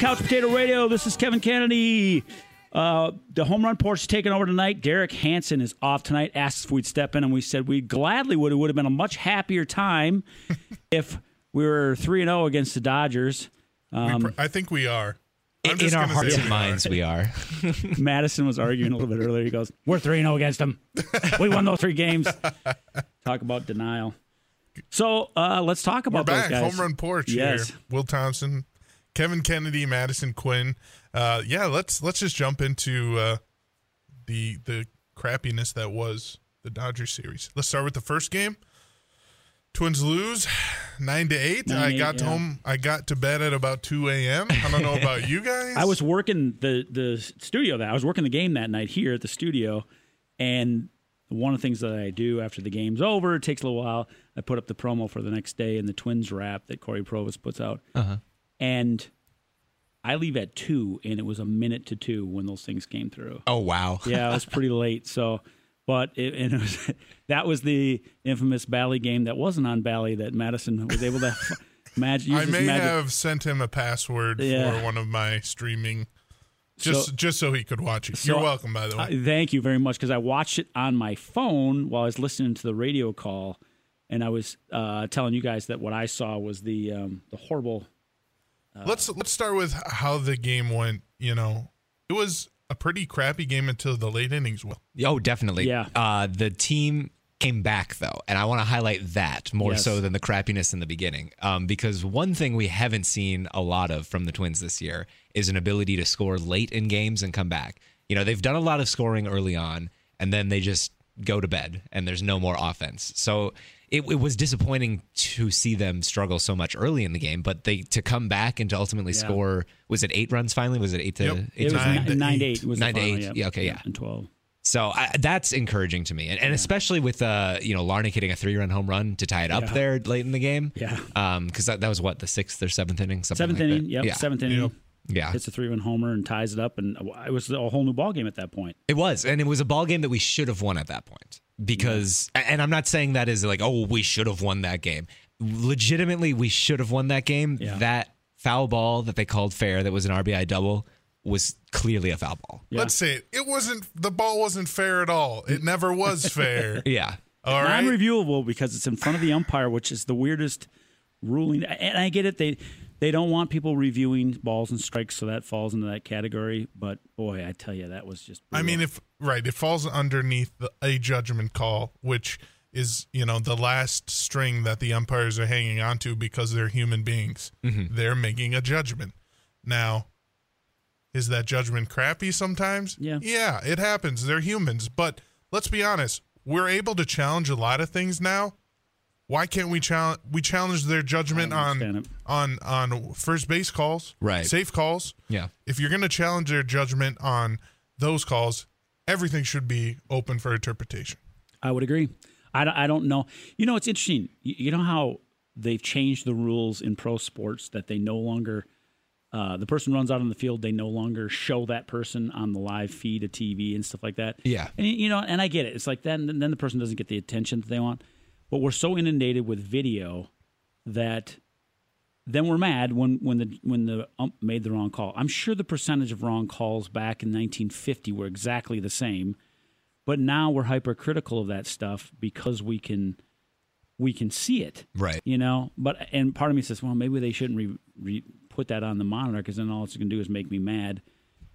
Couch Potato Radio. This is Kevin Kennedy. Uh, the home run porch is taking over tonight. Derek Hansen is off tonight. Asked if we'd step in, and we said we gladly would. It would have been a much happier time if we were three and zero against the Dodgers. We pr- I think we are. I'm In, in our hearts and minds, we are. Madison was arguing a little bit earlier. He goes, "We're three zero against them. We won those three games." Talk about denial. So uh, let's talk We're about those back. guys. Home run porch Yes. here. Will Thompson, Kevin Kennedy, Madison Quinn. Uh, yeah, let's let's just jump into uh, the the crappiness that was the Dodgers series. Let's start with the first game. Twins lose nine to eight. Nine I eight, got yeah. home. I got to bed at about two a.m. I don't know about you guys. I was working the the studio that I was working the game that night here at the studio, and one of the things that I do after the game's over, it takes a little while. I put up the promo for the next day in the Twins wrap that Cory Provus puts out, and I leave at two, and it was a minute to two when those things came through. Oh wow. Yeah, it was pretty late. So, but it, and it was that was the infamous Bally game that wasn't on Bally that Madison was able to magic. I may have sent him a password Yeah. for one of my streaming, just So- just so he could watch it. So, You're welcome, by the way. Uh, thank you very much because I watched it on my phone while I was listening to the radio call, and I was uh, telling you guys that what I saw was the um, the horrible. Let's let's start with how the game went. You know, it was a pretty crappy game until the late innings. Will Oh, definitely. Yeah. Uh, the team came back though, and I want to highlight that more Yes. so than the crappiness in the beginning. Um, because one thing we haven't seen a lot of from the Twins this year is an ability to score late in games and come back. You know, they've done a lot of scoring early on, and then they just go to bed, and there's no more offense. So. It, it was disappointing to see them struggle so much early in the game, but they to come back and to ultimately Yeah. score was it eight runs finally? Was it eight to Yep. eight It was to Nine nine, to nine to eight. eight. Was Nine the to final, eight. Yeah, okay, yeah. and twelve. So I, that's encouraging to me, and, and especially with uh, you know Larnach hitting a three-run home run to tie it up Yeah. there late in the game. Yeah. Um, because that, that was what the sixth or seventh inning, something Seventh like inning. that. Yep. Yeah. Seventh inning. Yep. Yeah. Hits a three run homer and ties it up, and it was a whole new ball game at that point. It was, and it was a ball game that we should have won at that point. Because, and I'm not saying that is like, oh, we should have won that game. Legitimately, we should have won that game. Yeah. That foul ball that they called fair, that was an RBI double, was clearly a foul ball. Yeah. let's say it. It wasn't the ball wasn't fair at all. It never was fair. Yeah. All right. non-reviewable because it's in front of the umpire, which is the weirdest ruling. And I get it; they they don't want people reviewing balls and strikes, so that falls into that category. But boy, I tell you, that was just. I mean, if right, it falls underneath the, a judgment call, which is you know the last string that the umpires are hanging onto because they're human beings. Mm-hmm. They're making a judgment. Now, is that judgment crappy sometimes? Yeah. yeah, it happens. They're humans, but let's be honest. We're able to challenge a lot of things now. Why can't we challenge? We challenge their judgment on understand on on first base calls, Right. Safe calls Yeah. if you're going to challenge their judgment on those calls, everything should be open for interpretation. I would agree. I don't, I don't know. You know, it's interesting. You, you know how they've changed the rules in pro sports that they no longer. Uh, the person runs out on the field. They no longer show that person on the live feed of TV and stuff like that. Yeah. and you know, and I get it. It's like then then the person doesn't get the attention that they want. But we're so inundated with video that then we're mad when when the when the ump made the wrong call. I'm sure the percentage of wrong calls back in 1950 were exactly the same, but now we're hypercritical of that stuff because we can we can see it, Right. You know, but and part of me says, well, maybe they shouldn't re, re, put that on the monitor because then all it's going to do is make me mad.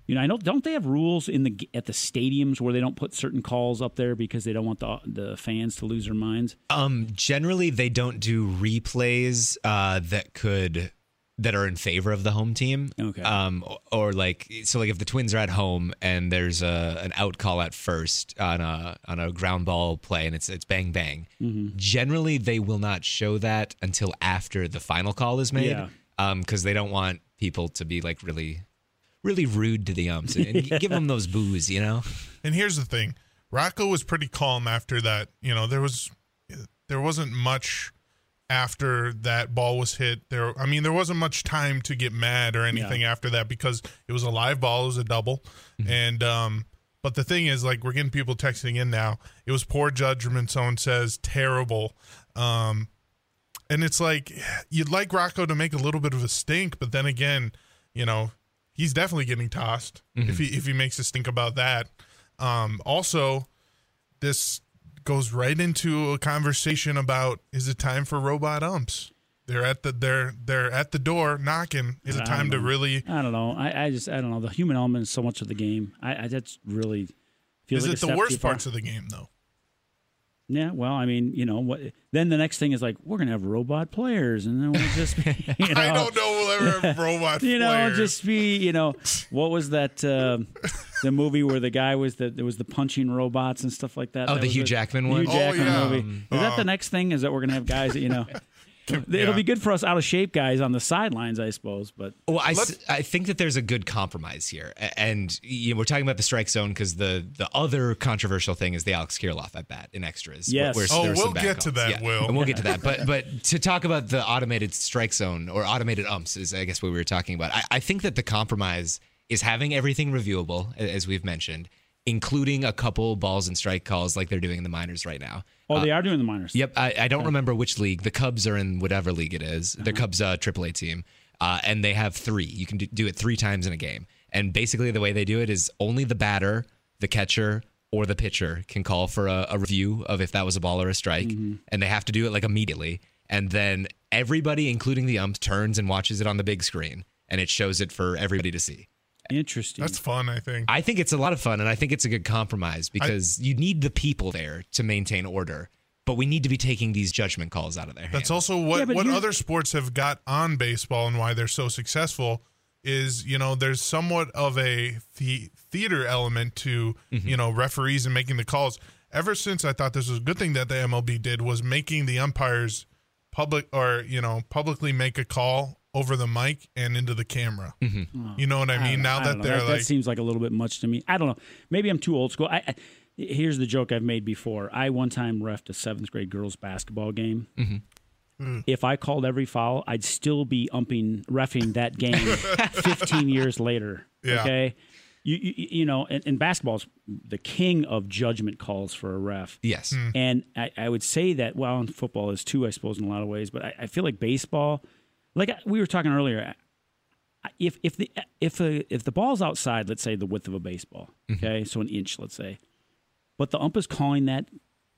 You know, I know. Don't they have rules in the at the stadiums where they don't put certain calls up there because they don't want the the fans to lose their minds? Um, generally, they don't do replays uh, that could that are in favor of the home team. Okay. Um, or, like so, like if the Twins are at home and there's a an out call at first on a on a ground ball play and it's it's bang bang. Mm-hmm. Generally, they will not show that until after the final call is made. Yeah. Um, because they don't want people to be like really, really rude to the umps and, and give them those boos, you know. And here's the thing: Rocco was pretty calm after that. You know, there was there wasn't much after that ball was hit. There, I mean, there wasn't much time to get mad or anything after that because it was a live ball, it was a double, and um. But the thing is, like, we're getting people texting in now. It was poor judgment. Someone says terrible. Um, and it's like you'd like Rocco to make a little bit of a stink, but then again, you know, he's definitely getting tossed if he if he makes us think about that. Um, also, this goes right into a conversation about is it time for robot umps? They're at the they're they're at the door knocking. Is it time to really? I don't know. I, I just I don't know. The human element is so much of the game. I, I that's really feels Is like it a the worst parts of the game though? Yeah, well, I mean, you know what? Then the next thing is like we're gonna have robot players, and then we'll just be, you know, I don't know we'll ever have robot you know, players. just be, you know, what was that? um the movie where the guy was the there was the punching robots and stuff like that. Oh, That the Hugh? Jackman one? Hugh Jackman Oh, yeah. movie. Is that the next thing? Is that we're gonna have guys that you know? Yeah. It'll be good for us out of shape guys on the sidelines, I suppose. But Well, I, Let's- s- I think that there's a good compromise here, and you know, we're talking about the strike zone because the the other controversial thing is the Alex Kirilloff at bat in extras. Yes. where Oh, we'll some bad get to calls. that, Will. and we'll get to that. But but to talk about the automated strike zone or automated umps is I guess what we were talking about. I, I think that the compromise is having everything reviewable, as we've mentioned, including a couple balls and strike calls like they're doing in the minors right now. oh, they are doing the minors. Yep, I, I don't remember which league. The Cubs are in whatever league it is. The Cubs uh, AAA team, uh, and they have three. You can do, do it three times in a game. And basically, the way they do it is only the batter, the catcher, or the pitcher can call for a, a review of if that was a ball or a strike, and they have to do it like immediately. And then everybody, including the ump, turns and watches it on the big screen, and it shows it for everybody to see. Interesting. That's fun. I think. I think it's a lot of fun, and I think it's a good compromise because you need the people there to maintain order, but we need to be taking these judgment calls out of their hands. That's also what Yeah, what other sports have got on baseball and why they're so successful is you know there's somewhat of a the- theater element to Mm-hmm. you know referees and making the calls. Ever since I thought this was a good thing that the MLB did was making the umpires public or you know publicly make a call over the mic and into the camera. You know what I mean? don't- now I that don't they're that, like that seems like a little bit much to me. I don't know. Maybe I'm too old school. I, I here's the joke I've made before. I one time refed a seventh grade girls basketball game. Mm-hmm. If I called every foul, I'd still be umping refing that game 15 years later. Yeah. Okay. You, you, you know, and, and basketball's the king of judgment calls for a ref. yes. Hmm. And I, I would say that, well, and football is too, I suppose, in a lot of ways. But I, I feel like baseball, like uh, we were talking earlier, uh, if if the uh, if a, if the ball's outside, let's say the width of a baseball, mm-hmm. okay, so an inch, let's say, but the ump is calling that,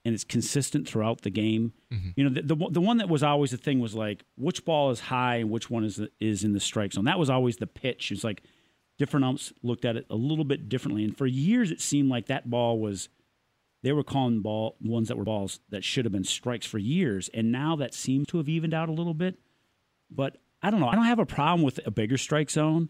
and it's consistent throughout the game. Mm-hmm. You know, the, the one- the one that was always the thing was like which ball is high and which one is is in the strike zone. That was always the pitch. It's like different umps looked at it a little bit differently, and for years it seemed like that ball was they were calling ball ones that were balls that should have been strikes for years, and now that seems to have evened out a little bit. But I don't know. I don't have a problem with a bigger strike zone.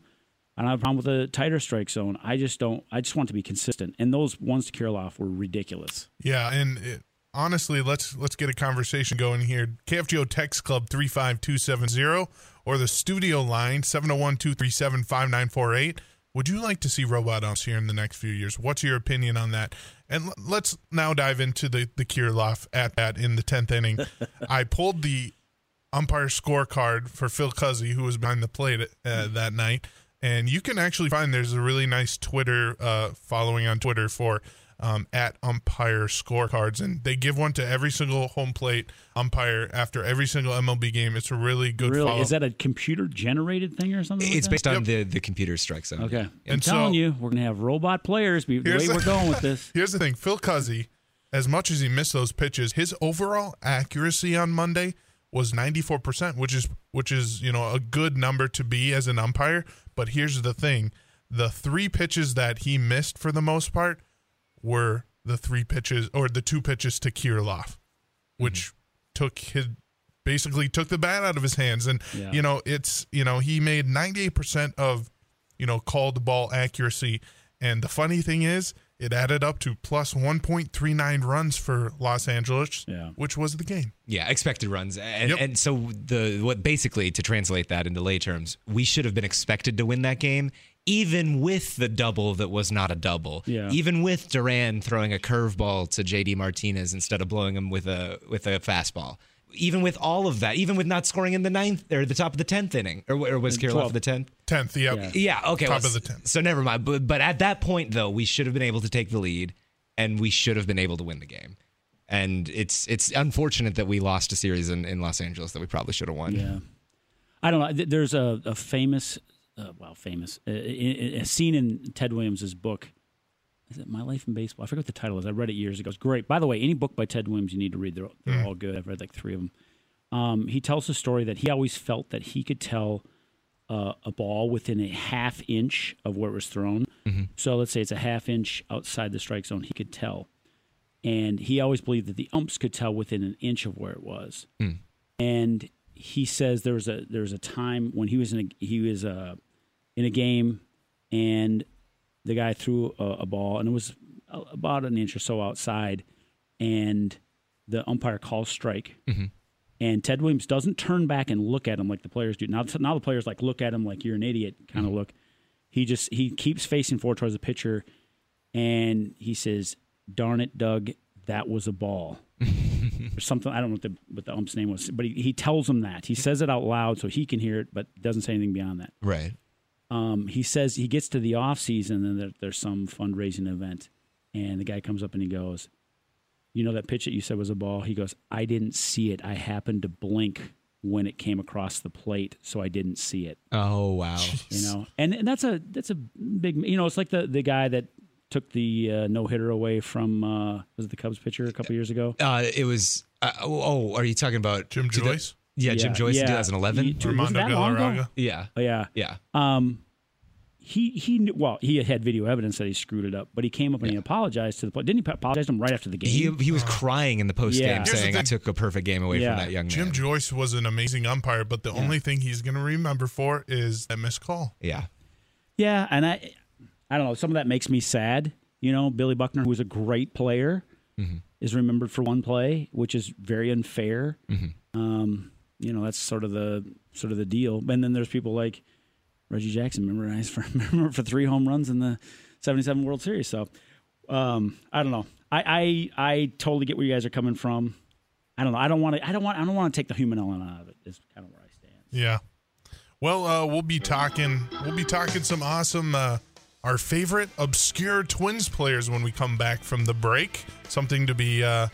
I don't have a problem with a tighter strike zone. I just don't. I just want to be consistent, and those ones to Kirilloff were ridiculous. Yeah, and it, honestly, let's let's get a conversation going here. KFGO Text Club 35270 or the studio line 701-237-5948. Would you like to see robot umps here in the next few years? What's your opinion on that? And l- let's now dive into the the Kirilloff at bat in the 10th inning. I pulled the umpire scorecard for Phil Cuzzi, who was behind the plate uh, that night. And you can actually find there's a really nice Twitter uh, following on Twitter for um, at umpire scorecards, and they give one to every single home plate umpire after every single MLB game. It's a really good really, follow. is that a computer generated thing or something? like It's that? based on the, the computer strike zone. Okay, I'm And telling so- you, we're gonna have robot players. Be, the way the- we're going with this. Here's the thing, Phil Cuzzi, as much as he missed those pitches, his overall accuracy on Monday was 94%, which is which is, you know, a good number to be as an umpire, but here's the thing. The three pitches that he missed for the most part were the three pitches or the two pitches to Kirilloff, mm-hmm. which took his basically took the bat out of his hands and Yeah. you know, it's, you know, he made 98% of you know, called ball accuracy. And the funny thing is, it added up to plus 1.39 runs for Los Angeles, Yeah. which was the game. Yeah, expected runs, and, Yep. and so the what basically to translate that into lay terms, we should have been expected to win that game, even with the double that was not a double. Yeah. Even with Duran throwing a curveball to JD Martinez instead of blowing him with a with a fastball. Even with all of that, even with not scoring in the ninth or the top of the tenth inning, or, or was Kirilloff Twelve. the tenth? 10th, yep. Yeah. Yeah, okay. Top well, of the 10th. So never mind. But, but at that point, though, we should have been able to take the lead, and we should have been able to win the game. And it's it's unfortunate that we lost a series in, in Los Angeles that we probably should have won. Yeah. I don't know. There's a, a famous uh, well, famous, uh, a, a scene in Ted Williams' book. Is it My Life in Baseball? I forget what the title is. I read it years ago. It's great. By the way, any book by Ted Williams you need to read. They're, they're all good. I've read like three of them. Um, he tells a story that he always felt that he could tell uh, a ball within a half inch of where it was thrown. So let's say it's a half inch outside the strike zone. He could tell, and he always believed that the umps could tell within an inch of where it was. And he says there was a there was a time when he was in a he was uh, in a game, and the guy threw a, a ball, and it was a- about an inch or so outside, and the umpire calls strike. Mm-hmm. And Ted Williams doesn't turn back and look at him like the players do. Now, now the players like look at him like you're an idiot kind of mm-hmm. look. He just he keeps facing forward towards the pitcher, and he says, "Darn it, Doug, that was a ball." or something. I don't know what the what the ump's name was, but he, he tells him that. He says it out loud so he can hear it, but doesn't say anything beyond that. Right. Um, he says he gets to the off season and there, there's some fundraising event, and the guy comes up and he goes, "You know that pitch that you said was a ball?" He goes, "I didn't see it. I happened to blink when it came across the plate, so I didn't see it." Oh wow. You know, and, and that's a that's a big. You know, it's like the the guy that took the uh, no hitter away from uh, was it the Cubs pitcher a couple years ago? Uh, it was. Uh, oh, oh, are you talking about Jim two- Joyce? Yeah, Jim Joyce in 2011. He- was Armando that long ago? Galarraga. yeah. Oh, yeah. Yeah. Um, he he knew, well he had video evidence that he screwed it up, but he came up and he apologized to the. Didn't he apologize to him right after the game? He he was crying in the post game Yeah. Here's saying I took a perfect game away Yeah. from that young man. Jim Joyce was an amazing umpire, but the only thing he's going to remember for is that missed call. yeah. yeah, and I I don't know. Some of that makes me sad. You know, Billy Buckner, who was a great player, is remembered for one play, which is very unfair. Um, you know, that's sort of the sort of the deal. And then there's people like Reggie Jackson, memorized for remember for three home runs in the '77 World Series. So um, I don't know. I, I I totally get where you guys are coming from. I don't know. I don't want to. I don't want. I don't want to take the human element out of it. Is kind of where I stand. Yeah. Well, uh, we'll be talking. We'll be talking some awesome, uh, our favorite obscure Twins players when we come back from the break. Something to be uh,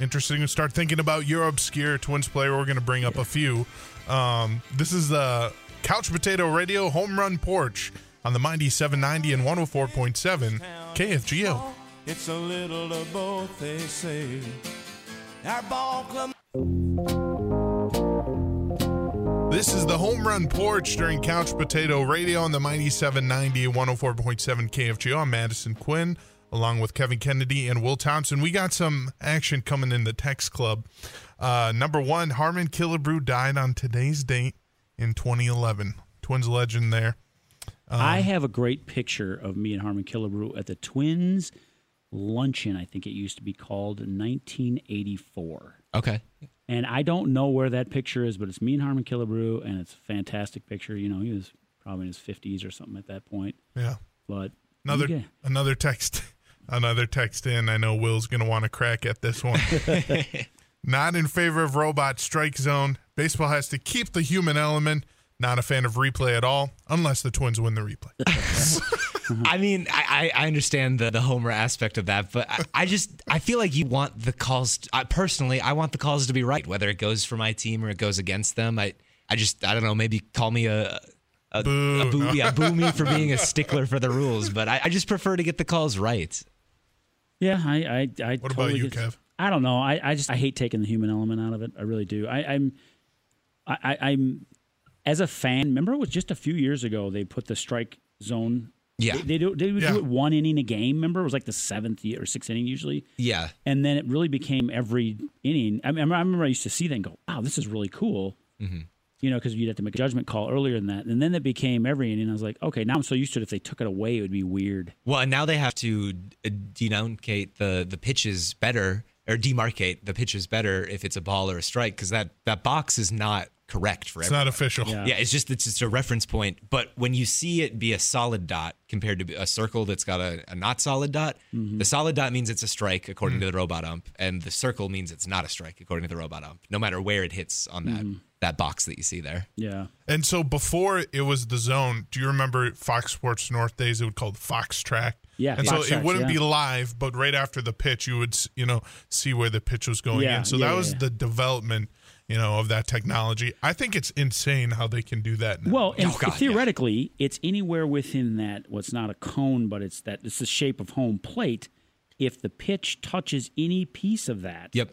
interesting to start thinking about. Your obscure Twins player. We're going to bring up a few. Um, this is the Couch Potato Radio Home Run Porch on the Mighty 790 and 104.7 KFGO. It's a little of both, they say. Our ball club. This is the home run porch during Couch Potato Radio on the Mighty 790 and 104.7 KFGO. I'm Madison Quinn, along with Kevin Kennedy and Will Thompson. We got some action coming in the text club. Uh, number one, Harmon Killebrew died on today's date in 2011. Twins legend there. I have a great picture of me and Harmon Killebrew at the Twins luncheon. I think it used to be called 1984. Okay. And I don't know where that picture is, but it's me and Harmon Killebrew, and it's a fantastic picture. You know, he was probably in his 50s or something at that point. Yeah. But Another Yeah. another text another text in. I know Will's gonna want to crack at this one. Not in favor of robot strike zone. Baseball has to keep the human element. Not a fan of replay at all, unless the Twins win the replay. I mean, I, I I understand the, the homer aspect of that, but I, I just I feel like you want the calls. I, personally, I want the calls to be right, whether it goes for my team or it goes against them. I I just I don't know. Maybe call me a a, Boo, a boo, no. yeah, boo me for being a stickler for the rules, but I, I just prefer to get the calls right. Yeah, I, I, I What about totally you, get- Kev? I don't know. I, I just I hate taking the human element out of it. I really do. I, I'm, I, I'm, as a fan. Remember, it was just a few years ago they put the strike zone. Yeah. they, they do. They would Yeah. do it one inning a game. Remember, it was like the seventh year or sixth inning usually. Yeah, and then it really became every inning. I, mean, I remember I used to see that and go, "Wow, this is really cool." Mm-hmm. You know, because you'd have to make a judgment call earlier than that, and then it became every inning. I was like, "Okay, now I'm so used to it. If they took it away, it would be weird." Well, and now they have to uh, denunciate the the pitches better or demarcate the pitches better if it's a ball or a strike because that that box is not correct for It's everyone. not official. Yeah. Yeah, it's just it's just a reference point. But when you see it be a solid dot compared to a circle that's got a, a not solid dot, Mm-hmm. the solid dot means it's a strike according to the robot ump, and the circle means it's not a strike according to the robot ump. No matter where it hits on that Mm-hmm. that box that you see there. Yeah, And so before it was the zone, do you remember Fox Sports North days? It would call the Fox Track. Yeah, and so Tracks, it wouldn't yeah. be live, but right after the pitch, you would you know see where the pitch was going Yeah, in. So yeah, that yeah, was yeah. the development you know, of that technology. I think it's insane how they can do that. Now. Well, and Oh, God, theoretically, it's anywhere within that. What's not a cone, but it's that it's the shape of home plate. If the pitch touches any piece of that, Yep.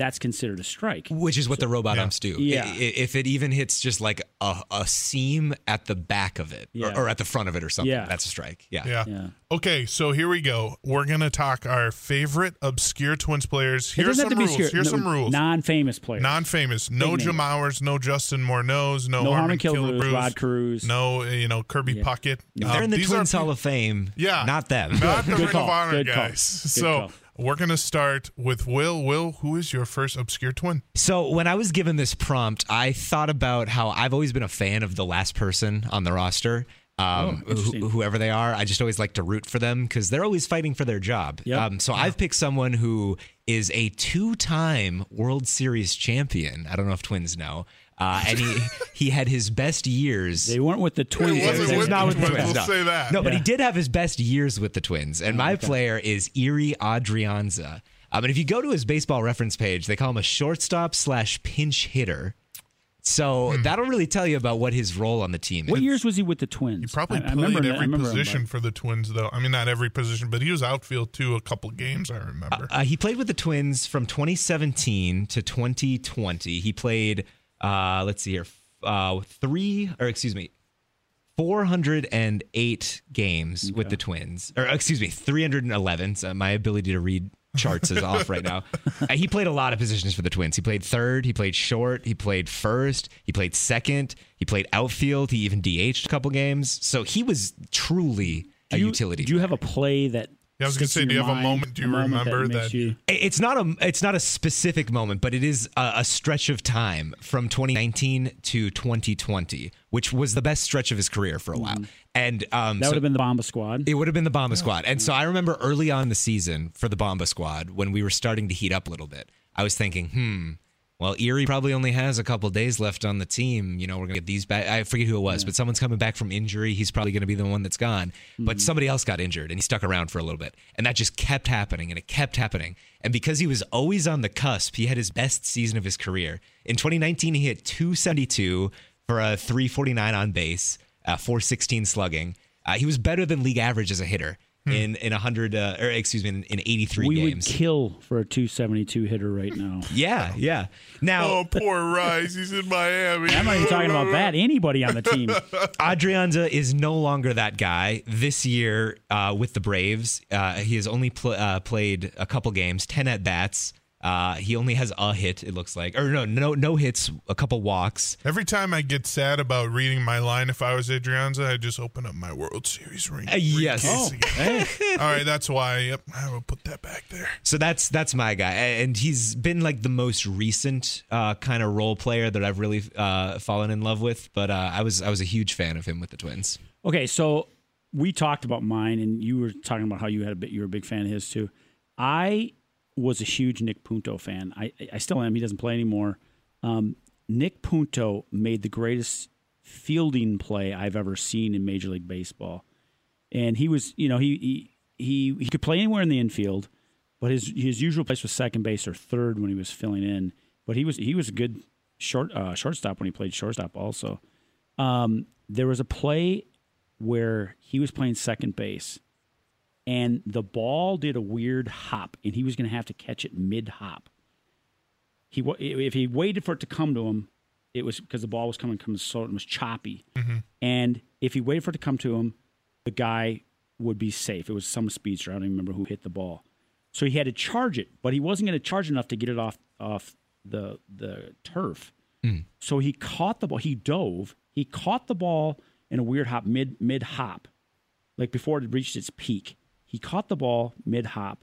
That's considered a strike. Which is what the robot Yeah. umps do. Yeah. I- i- If it even hits just like a, a seam at the back of it Yeah. or, or at the front of it or something, Yeah. that's a strike. Yeah. yeah. Yeah. Okay, so here we go. We're gonna talk our favorite obscure Twins players. Here's some rules. obscure. Here's No- some rules. Non-famous players. Non-famous. No Big Jim names. Mauers. No Justin Morneau's. No, No Harmon Harmon Killebrews, Killebrews, Rod Carews. No, you know Kirby Puckett. If they're Um, in the Twins are Hall of Fame, Yeah. not them. not the Good Ring call. of Honor Good call. guys. Good so call. We're gonna start with Will. Will, who is your first obscure twin? So when I was given this prompt, I thought about how I've always been a fan of the last person on the roster. Um, Oh, wh- whoever they are, I just always like to root for them because they're always fighting for their job. Yep. Um, so I've picked someone who is a two-time World Series champion. I don't know if twins know, uh, and he he had his best years. They weren't with the Twins. It wasn't They- with not the with the Twins. Twins, We'll no. say that. No, but he did have his best years with the Twins. And my player is Ehire Adrianza. Um, and if you go to his baseball reference page, they call him a shortstop slash pinch hitter. So Hmm. that'll really tell you about what his role on the team is. What years was he with the Twins? He probably I, I played I every remember him, position but- for the Twins, though. I mean, not every position, but he was outfield too. A couple games, I remember. Uh, he played with the Twins from 2017 to 2020. He played, uh, let's see here, uh, three, or excuse me, 408 games with the Twins, or excuse me, 311. So my ability to read charts is off right now. Uh, he played a lot of positions for the Twins. He played third, he played short, he played first, he played second, he played outfield, he even DH'd a couple games. So he was truly a you, utility. Do you have a play that? Yeah, I was gonna say, do you your have a moment? Do you moment remember makes that- you- It's not a it's not a specific moment, but it is a, a stretch of time from 2019 to 2020, which was the best stretch of his career for a while. And um, that so would have been the Bomba Squad. it would have been the Bomba Squad. And so I remember early on in the season for the Bomba Squad when we were starting to heat up a little bit, I was thinking, hmm. Well, Ehire probably only has a couple days left on the team. You know, we're gonna get these back. I forget who it was, but someone's coming back from injury. He's probably gonna be the one that's gone. But somebody else got injured and he stuck around for a little bit, and that just kept happening and it kept happening. And because he was always on the cusp, he had his best season of his career. In 2019, he hit 272 for a 349 on base, uh, 416 slugging. Uh, he was better than league average as a hitter in in 100 uh, or excuse me in, in 83 we would kill for a 272 hitter right now. yeah, yeah. Now oh, poor Arraez. He's in Miami. I'm not even talking about that. Anybody on the team. Adrianza is no longer that guy. This year uh, with the Braves, uh, he has only pl- uh, played a couple games, ten at bats. Uh, he only has a hit. It looks like, or no, no, no hits, a couple walks. Every time I get sad about reading my line, if I was Adrianza, I just open up my World Series ring. Uh, yes. briefcase Oh, again. Hey, All right, that's why. Yep, I will put that back there. So that's that's my guy, and he's been like the most recent uh, kind of role player that I've really uh, fallen in love with. But uh, I was I was a huge fan of him with the Twins. Okay, so we talked about mine, and you were talking about how you had a bit. You were a big fan of his too. I was a huge Nick Punto fan. I I still am. He doesn't play anymore. Um, Nick Punto made the greatest fielding play I've ever seen in Major League Baseball, and he was, you know, he he he, he could play anywhere in the infield, but his his usual place was second base or third when he was filling in. But he was he was a good short uh, shortstop when he played shortstop also. Um, there was a play where he was playing second base and the ball did a weird hop and he was going to have to catch it mid hop. He if he waited for it to come to him, it was because the ball was coming from so it was choppy. Mm-hmm. And if he waited for it to come to him, the guy would be safe. It was some speedster. I don't even remember who hit the ball. So he had to charge it, but he wasn't going to charge enough to get it off off the the turf. Mm. So he caught the ball. He dove. He caught the ball in a weird hop mid mid hop, like before it reached its peak. He caught the ball mid hop,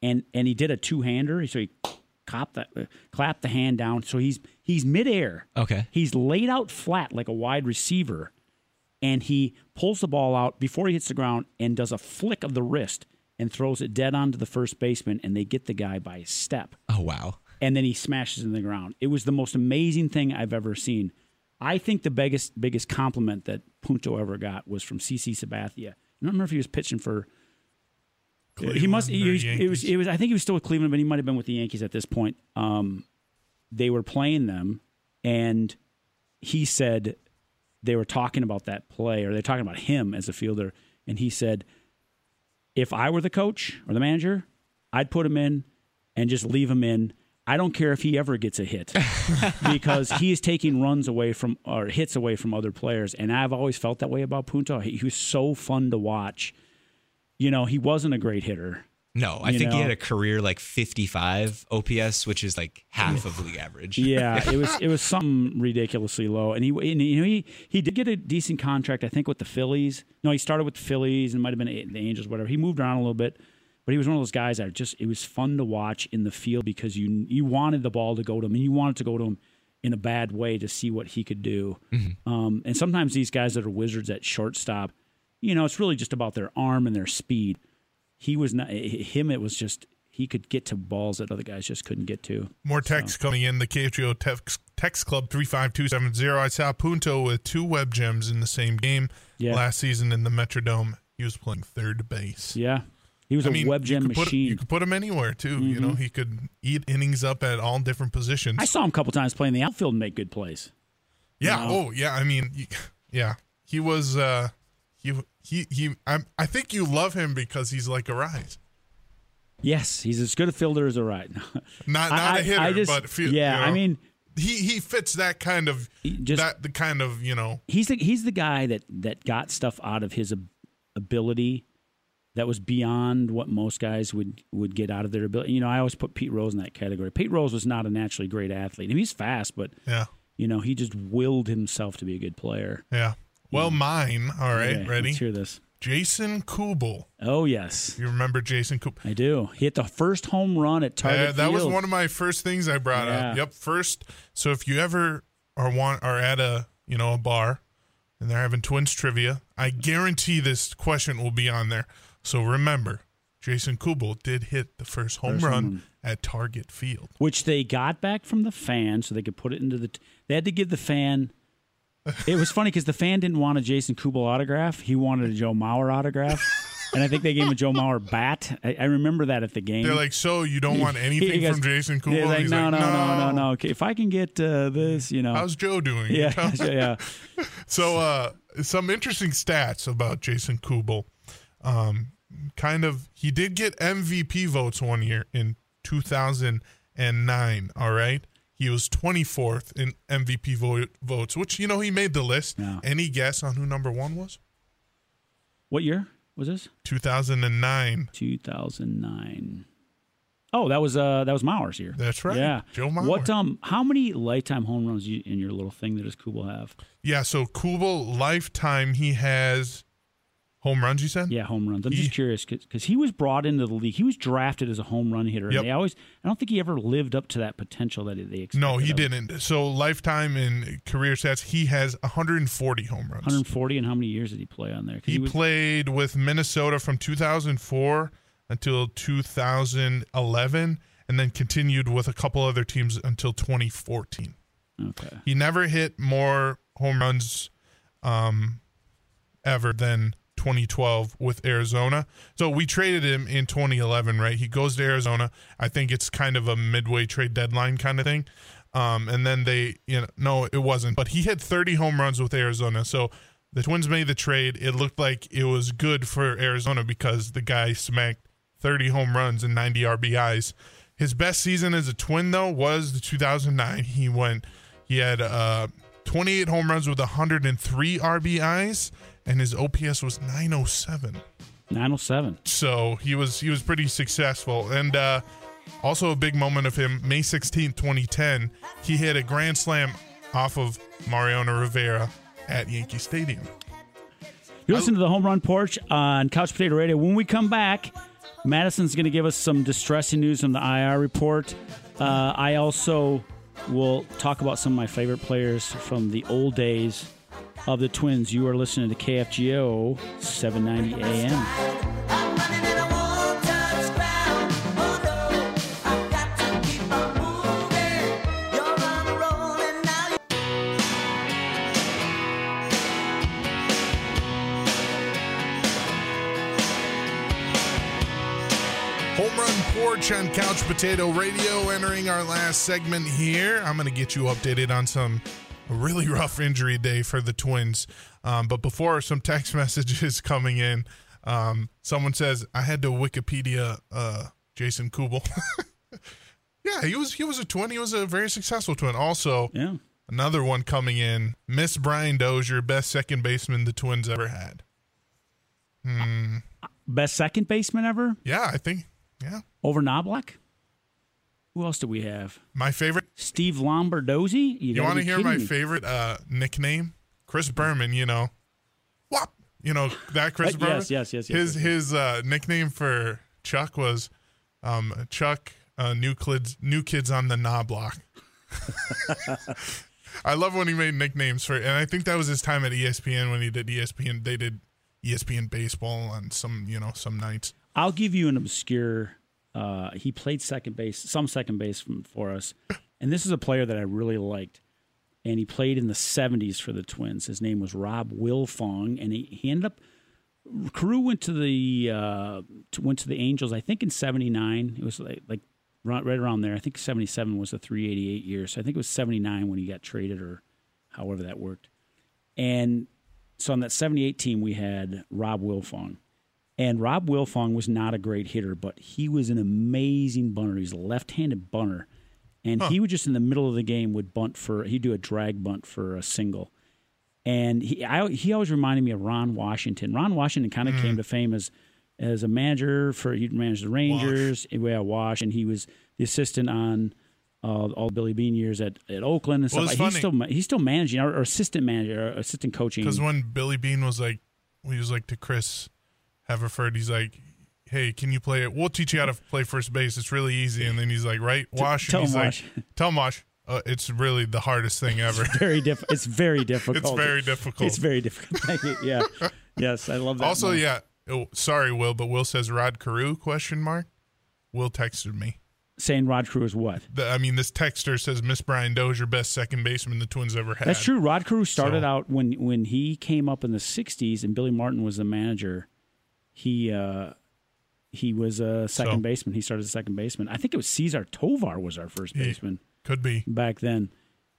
and and he did a two hander. So he clapped the uh, clapped the hand down. So he's he's midair. Okay. He's laid out flat like a wide receiver, and he pulls the ball out before he hits the ground and does a flick of the wrist and throws it dead onto the first baseman, and they get the guy by a step Oh wow. and then he smashes in the ground. It was the most amazing thing I've ever seen. I think the biggest biggest compliment that Punto ever got was from CC Sabathia. I don't remember if he was pitching for. He must. Cleveland He was, it was. It was. I think he was still with Cleveland, but he might have been with the Yankees at this point. Um, they were playing them, and he said they were talking about that play, or they're talking about him as a fielder, and he said, if I were the coach or the manager, I'd put him in and just leave him in. I don't care if he ever gets a hit because he is taking runs away from or hits away from other players. And I've always felt that way about Punto. He, he was so fun to watch. You know, he wasn't a great hitter. No, I You think he had a career like 55 OPS, which is like half of league average. Yeah, it was it was something ridiculously low, and he and, you know he he did get a decent contract, I think, with the Phillies. No, he started with the Phillies and might have been the Angels, whatever. He moved around a little bit, but he was one of those guys that just it was fun to watch in the field because you you wanted the ball to go to him, and you wanted to go to him in a bad way to see what he could do. Um, and sometimes these guys that are wizards at shortstop, you know, it's really just about their arm and their speed. He was not him. It was just he could get to balls that other guys just couldn't get to. More text coming in. The KFGO text, text Club 35270. I saw Punto with two web gems in the same game Yeah. last season in the Metrodome. He was playing third base. Yeah, he was I a mean, web gem put- machine. Mm-hmm. you could put him anywhere, too. You know, he could eat innings up at all different positions. I saw him a couple times playing the outfield and make good plays. Yeah. know? Oh, yeah. I mean, yeah. He was. uh He he he. I I think you love him because he's like a rise, Yes, he's as good a fielder as a right. not not I- a hitter, I just- but feel, yeah, you know, I mean- he he fits that kind of just- that the kind of you know he's the he's the guy that that got stuff out of his ability that was beyond what most guys would would get out of their ability. You know, I always put Pete Rose in that category. Pete Rose was not a naturally great athlete. I mean, he's fast, but yeah you know, he just willed himself to be a good player. yeah. Well, mine. All right, Okay, ready? Let's hear this. Jason Kubel. Oh yes, You remember Jason Kubel? I do. He hit the first home run at Target Uh, that was one of my first things I brought Yeah. up. Yep, first. So if you ever are want are at a you know a bar and they're having Twins trivia, I guarantee this question will be on there. So remember, Jason Kubel did hit the first home First run run. at Target Field. which they got back from the fan so they could put it into the. T- they had to give the fan. It was funny because the fan didn't want a Jason Kubel autograph. He wanted a Joe Mauer autograph. And I think they gave him a Joe Mauer bat. I, I remember that at the game. They're like, so you don't want anything goes- from Jason Kubel? Like, He's no, like, no, no, no, no. Okay, If I can get uh, this, you know. How's Joe doing? yeah, yeah. So, uh, some interesting stats about Jason Kubel. Um, kind of, he did get MVP votes one year in 2009. All right. He was 24th in MVP vo- votes, which, you know, he made the list. Yeah. Any guess on who number one was? What year was this? 2009. 2009. Oh, that was uh that was Mauer's year. That's right. Yeah. Joe Mauer. What um how many lifetime home runs you, in your little thing that does Kubel have? Yeah. So, Kubel, lifetime, he has home runs, you said? Yeah, home runs. I'm He- just curious because he was brought into the league. He was drafted as a home run hitter. and Yep. They always, I don't think he ever lived up to that potential that they expected. No, he didn't. So, lifetime in career stats, he has 140 home runs. 140, and how many years did he play on there? 'Cause He, was, played with Minnesota from 2004 until 2011, and then continued with a couple other teams until 2014. okay. He never hit more home runs um, ever than 2012 with Arizona. So we traded him in 2011, right? He goes to Arizona. I think it's kind of a midway trade deadline kind of thing. Um, and then they, you know, no, it wasn't. But he had 30 home runs with Arizona. So the Twins made the trade. It looked like it was good for Arizona because the guy smacked 30 home runs and 90 RBIs. His best season as a Twin though was the 2009. He went, he had uh, 28 home runs with 103 RBIs, and his OPS was 907 907. so he was he was pretty successful and uh also a big moment of him may 16th 2010 he hit a grand slam off of mariano rivera at yankee stadium You listen to the Home Run Porch on Couch Potato Radio. When we come back, Madison's going to give us some distressing news on the IR report. Uh, I also will talk about some of my favorite players from the old days of the Twins. You are listening to KFGO 790 AM. On Couch Potato Radio. Entering our last segment here. I'm going to get you updated on some really rough injury day for the Twins. Um, but before, some text messages coming in. Um, someone says, I had to Wikipedia uh, Jason Kubel. yeah, he was he was a twin. He was a very successful twin. Also, Yeah. another one coming in. Miss Brian Dozier, best second baseman the Twins ever had. Hmm. Best second baseman ever Yeah, I think. Yeah, over Knoblauch. Who else do we have? my favorite. Steve Lombardozzi. You gotta want to hear my me. favorite uh, nickname? Chris Berman. You know, whop. You know that Chris Uh, Berman. yes, yes, yes, yes, His yes, his uh, nickname for Chuck was um, Chuck uh, New Kids New Kids on the Knoblauch. I love when he made nicknames for, and I think that was his time at ESPN when he did ESPN. They did ESPN baseball on some you know some nights. I'll give you an obscure. Uh, he played second base, some second base from, for us, and this is a player that I really liked. And he played in the '70s for the Twins. His name was Rob Wilfong, and he, he ended up. Carew went to the uh, to, went to the Angels. I think in '79. It was like like right, right around there. I think '77 was the 388 year. So I think it was '79 when he got traded, or however that worked. And so on that '78 team, we had Rob Wilfong. And Rob Wilfong was not a great hitter, but he was an amazing bunter. He's a left-handed bunter, and he would just in the middle of the game would bunt for. He'd do a drag bunt for a single, and he I, he always reminded me of Ron Washington. Ron Washington kind of came to fame as as a manager for he managed the Rangers. Yeah, Wash, and he was the assistant on. Uh, all Billy Beane years at, at Oakland and Well, stuff. like, he's still he's still managing or, or assistant manager, or assistant coaching. Because when Billy Beane was like, he was like to Chris Haverford, he's like, "Hey, can you play it? We'll teach you how to play first base. It's really easy." And then he's like, "Right, Wash." tell him, like, Wash. "Tell him, Wash. Uh, it's really the hardest thing ever. very diff- It's very difficult. it's very difficult." It's very difficult. Thank you. Yeah. yes, I love that. also, yeah. Oh, sorry, Will, but Will says Rod Carew? Question mark. Will texted me. saying Rod Carew is what? The, I mean, this texter says Miss Brian Dozier, best second baseman the Twins ever had. That's true. Rod Carew started So- out when when he came up in the '60s, and Billy Martin was the manager. He uh, he was a second So- baseman. He started as a second baseman. I think it was Cesar Tovar was our first baseman Could be. back then.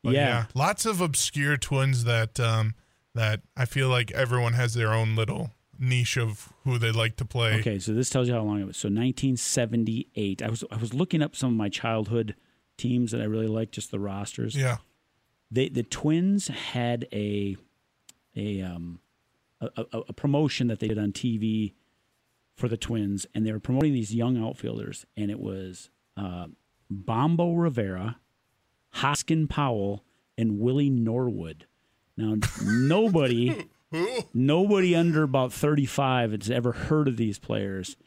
But yeah. lots of obscure twins that um, that I feel like everyone has their own little niche of who they like to play. Okay, so this tells you how long it was. So 1978. I was I was looking up some of my childhood teams that I really liked, just the rosters. Yeah. they the Twins had a a um a, a, a promotion that they did on TV for the Twins, and they were promoting these young outfielders, and it was uh, Bombo Rivera, Hosken Powell, and Willie Norwood. Now nobody nobody under about thirty five has ever heard of these players.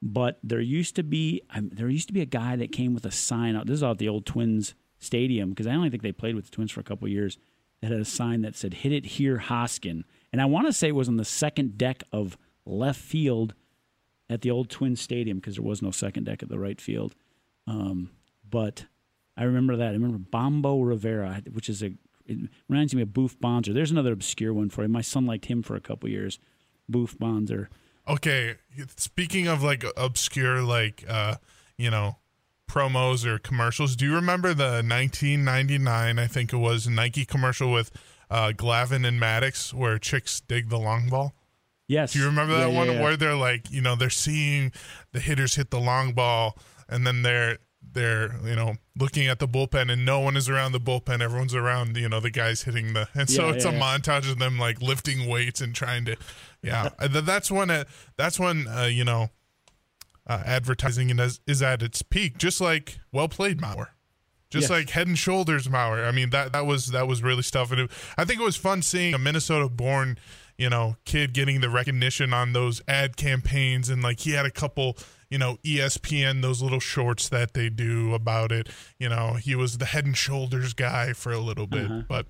But there used to be um, there used to be a guy that came with a sign out. This is out at the old Twins stadium because I only think they played with the Twins for a couple of years. That had a sign that said "Hit it here, Hosken," and I want to say it was on the second deck of left field at the old Twins stadium because there was no second deck at the right field. Um, but I remember that. I remember Bombo Rivera, which is a it reminds me of Boof Bonser. There's another obscure one for you. My son liked him for a couple years. Boof Bonser. Okay. Speaking of like obscure, like uh, you know, promos or commercials, do you remember the 1999? I think it was Nike commercial with uh, Glavine and Maddux where chicks dig the long ball. Yes. Do you remember that Yeah, one yeah, yeah. where they're like, you know, they're seeing the hitters hit the long ball, and then they're they're you know looking at the bullpen, and no one is around the bullpen. Everyone's around, you know, the guys hitting the, and so it's a montage of them like lifting weights and trying to, yeah. Uh, that's when it, that's when uh, you know, uh, advertising is, is at its peak. Just like well played, Mauer. Just Yes. like Head and Shoulders Mauer. I mean that that was that was really stuff, and it, I think it was fun seeing a Minnesota-born, you know, kid getting the recognition on those ad campaigns, and like he had a couple, you know, ESPN those little shorts that they do about it. You know, he was the Head and Shoulders guy for a little bit, Uh-huh. but.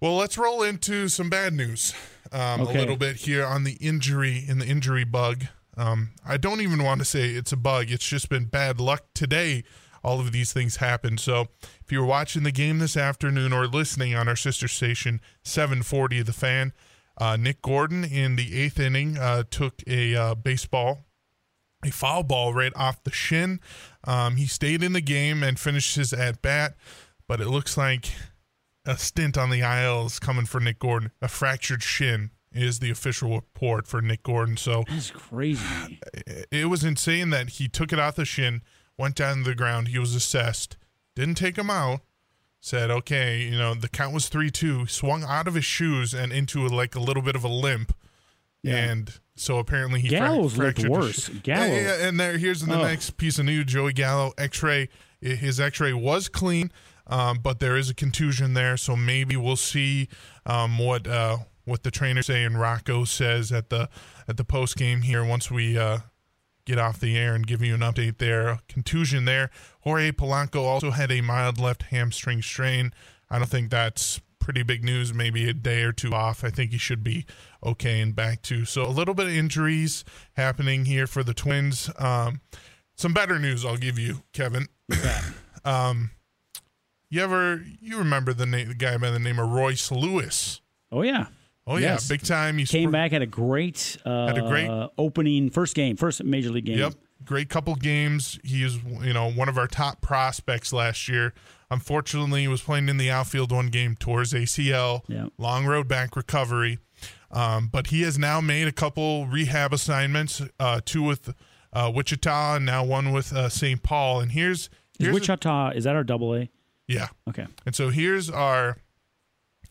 Well, let's roll into some bad news um, Okay. a little bit here on the injury in the injury bug. Um, I don't even want to say it's a bug. It's just been bad luck today. All of these things happened. So if you were watching the game this afternoon or listening on our sister station 740 The Fan, uh, Nick Gordon in the eighth inning uh, took a uh, baseball a foul ball right off the shin. Um, he stayed in the game and finished his at bat, but it looks like a stint on the IL is coming for Nick Gordon. A fractured shin is the official report for Nick Gordon. So That's crazy. it was insane that he took it off the shin, went down to the ground. He was assessed, didn't take him out. Said, okay, you know, the count was 3 2, swung out of his shoes and into like a little bit of a limp. Yeah. And so apparently he fra- looked fractured worse. sh- Gallo- Yeah, yeah, and there, here's the Oh. next piece of news Joey Gallo, x ray. His x ray was clean, um, but there is a contusion there. So maybe we'll see um, what uh, what the trainers say and Rocco says at the at the post game here once we uh, get off the air and give you an update there. Contusion there. Jorge Polanco also had a mild left hamstring strain. I don't think that's pretty big news. Maybe a day or two off. I think he should be okay and back to. So a little bit of injuries happening here for the Twins. Um, some better news I'll give you, Kevin. um, you ever you remember the, name, the guy by the name of Royce Lewis? Oh yeah. Oh Yes. yeah, big time. He's Came back at a great uh Had a great- opening first game, first major league game. Yep. Great couple games. He is, you know, one of our top prospects last year. Unfortunately, he was playing in the outfield one game towards ACL. Yep. Long road back recovery. Um, but he has now made a couple rehab assignments, uh, two with uh, Wichita and now one with uh, St. Paul. And here's, Is here's a- Wichita is that our double A? yeah. Okay. And so here's our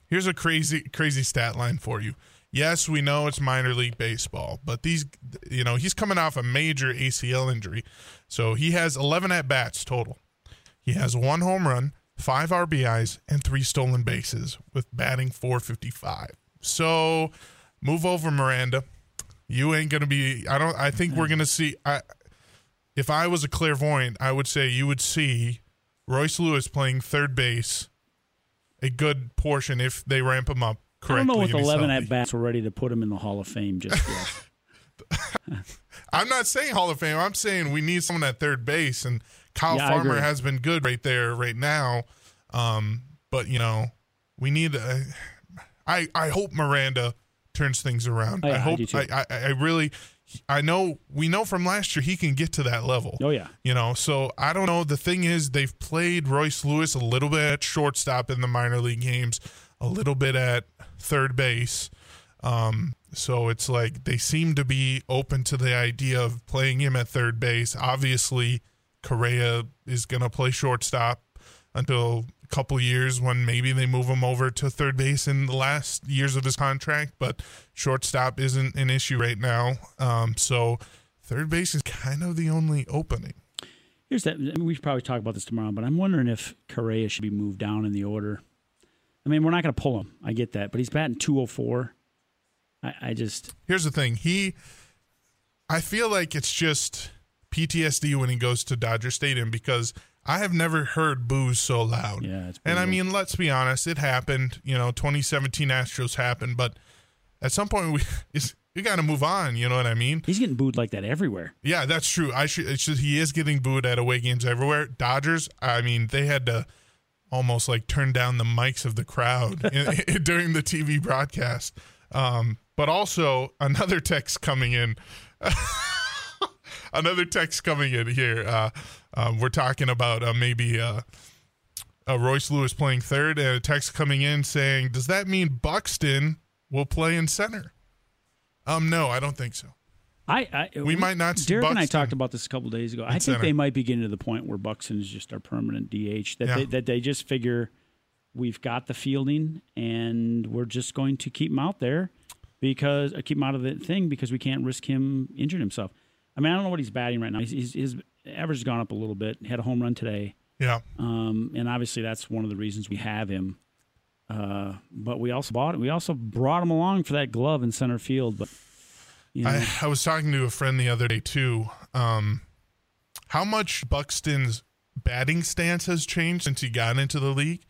here's a crazy crazy stat line for you. Yes, we know it's minor league baseball, but these you know, he's coming off a major ACL injury. So he has 11 at bats total. He has one home run, 5 RBIs and 3 stolen bases with batting 455. So move over Miranda. You ain't going to be I don't I think we're going to see I if I was a clairvoyant, I would say you would see Royce Lewis playing third base a good portion if they ramp him up I correctly. don't know if 11 at bats were ready to put him in the Hall of Fame just yet. I'm not saying Hall of Fame. I'm saying we need someone at third base, and Kyle Yeah, Farmer has been good right there, right now. Um, but you know, we need. Uh, I I hope Miranda turns things around. Oh, I I hope. I, I I really. I know we know from last year he can get to that level. oh yeah. You know, so I don't know. The thing is, they've played Royce Lewis a little bit at shortstop in the minor league games, a little bit at third base. Um, so it's like they seem to be open to the idea of playing him at third base. Obviously, Correa is going to play shortstop until couple years when maybe they move him over to third base in the last years of his contract. But shortstop isn't an issue right now. Um, so third base is kind of the only opening. Here's that. I mean, we should probably talk about this tomorrow, but I'm wondering if Correa should be moved down in the order. I mean, we're not going to pull him. I get that, but he's batting 204. I, I just here's the thing he i feel like it's just ptsd when he goes to dodger stadium because i have never heard boos so loud. Yeah, it's and i mean let's be honest it happened you know 2017 astros happened but at some point we we got to move on you know what i mean? He's getting booed like that everywhere. yeah that's true. I should it's just he is getting booed at away games everywhere. Dodgers i mean they had to almost like turn down the mics of the crowd in, during the tv broadcast. Um, but also another text coming in another text coming in here uh, um, we're talking about uh, maybe uh, uh, royce lewis playing third and a text coming in saying does that mean buxton will play in center um no i don't think so I, I We might not Derek and I talked about this a couple days ago. I think center. they might be getting to the point where Buxton is just our permanent DH. That Yeah. they, that they just figure we've got the fielding and we're just going to keep him out there because uh, keep him out of the thing because we can't risk him injuring himself. I mean, I don't know what he's batting right now. He's, he's, his average has gone up a little bit. He had a home run today, yeah um, and obviously that's one of the reasons we have him. Uh, but we also bought we also brought him along for that glove in center field. But you know, I, I was talking to a friend the other day too. Um, how much Buxton's batting stance has changed since he got into the league?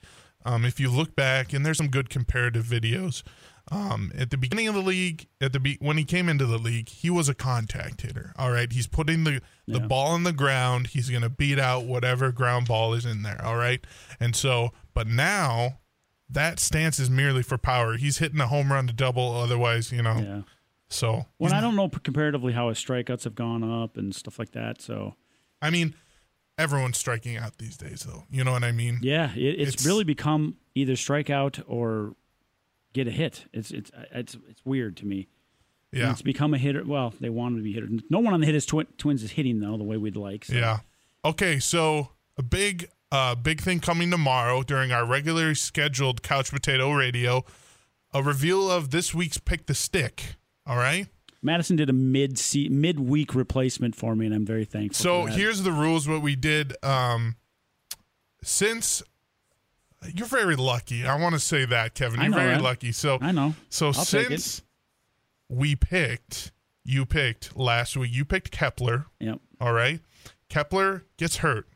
Um, if you look back, and there's some good comparative videos. Um, at the beginning of the league, at the be- when he came into the league, he was a contact hitter. All right, he's putting the the Yeah. ball on the ground. He's going to beat out whatever ground ball is in there. All right, and so, but now that stance is merely for power. He's hitting a home run to double. Otherwise, you know, yeah. So Well, I don't know comparatively how his strikeouts have gone up and stuff like that. So I mean, everyone's striking out these days, though. You know what I mean? yeah, it, it's, It's- really become either strikeout or get a hit. It's it's it's it's weird to me. And Yeah. it's become a hitter. Well, they wanted to be hitter. No one on the hit is twi- Twins is hitting though the way we'd like. So. Yeah. Okay, so a big uh big thing coming tomorrow during our regularly scheduled Couch Potato Radio, a reveal of this week's Pick the Stick. All right? Madison did a mid mid week replacement for me, and I'm very thankful. So here's the rules what we did um since you're very lucky. I want to say that, Kevin. You're know very that. lucky. So I know. So I'll since we picked you picked last week, you picked Kepler, Yep. all right? Kepler gets hurt,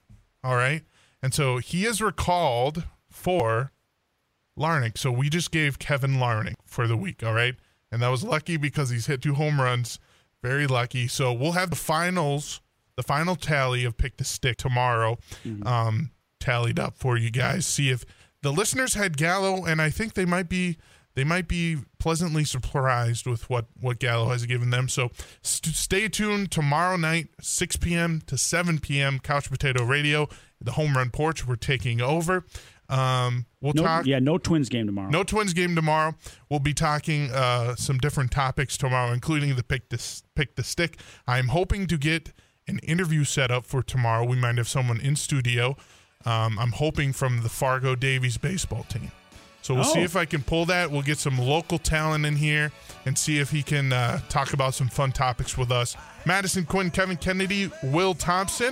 all right? And so he is recalled for Larnach. So we just gave Kevin Larnach for the week, all right? And that was lucky because he's hit two home runs. Very lucky. So we'll have the finals, the final tally of Pick the Stick tomorrow, um, tallied up for you guys. See if the listeners had Gallo, and I think they might be they might be pleasantly surprised with what what Gallo has given them. So st- stay tuned tomorrow night, 6 p.m. to 7 p.m. Couch Potato Radio, the Home Run Porch. We're taking over. Um, we'll No, talk. yeah, no Twins game tomorrow. No Twins game tomorrow. We'll be talking uh, some different topics tomorrow, including the pick the pick the stick. I'm hoping to get an interview set up for tomorrow. We might have someone in studio. Um, I'm hoping from the Fargo Davies baseball team. So we'll see Oh. if I can pull that. We'll get some local talent in here and see if he can uh, talk about some fun topics with us. Madison Quinn, Kevin Kennedy, Will Thompson.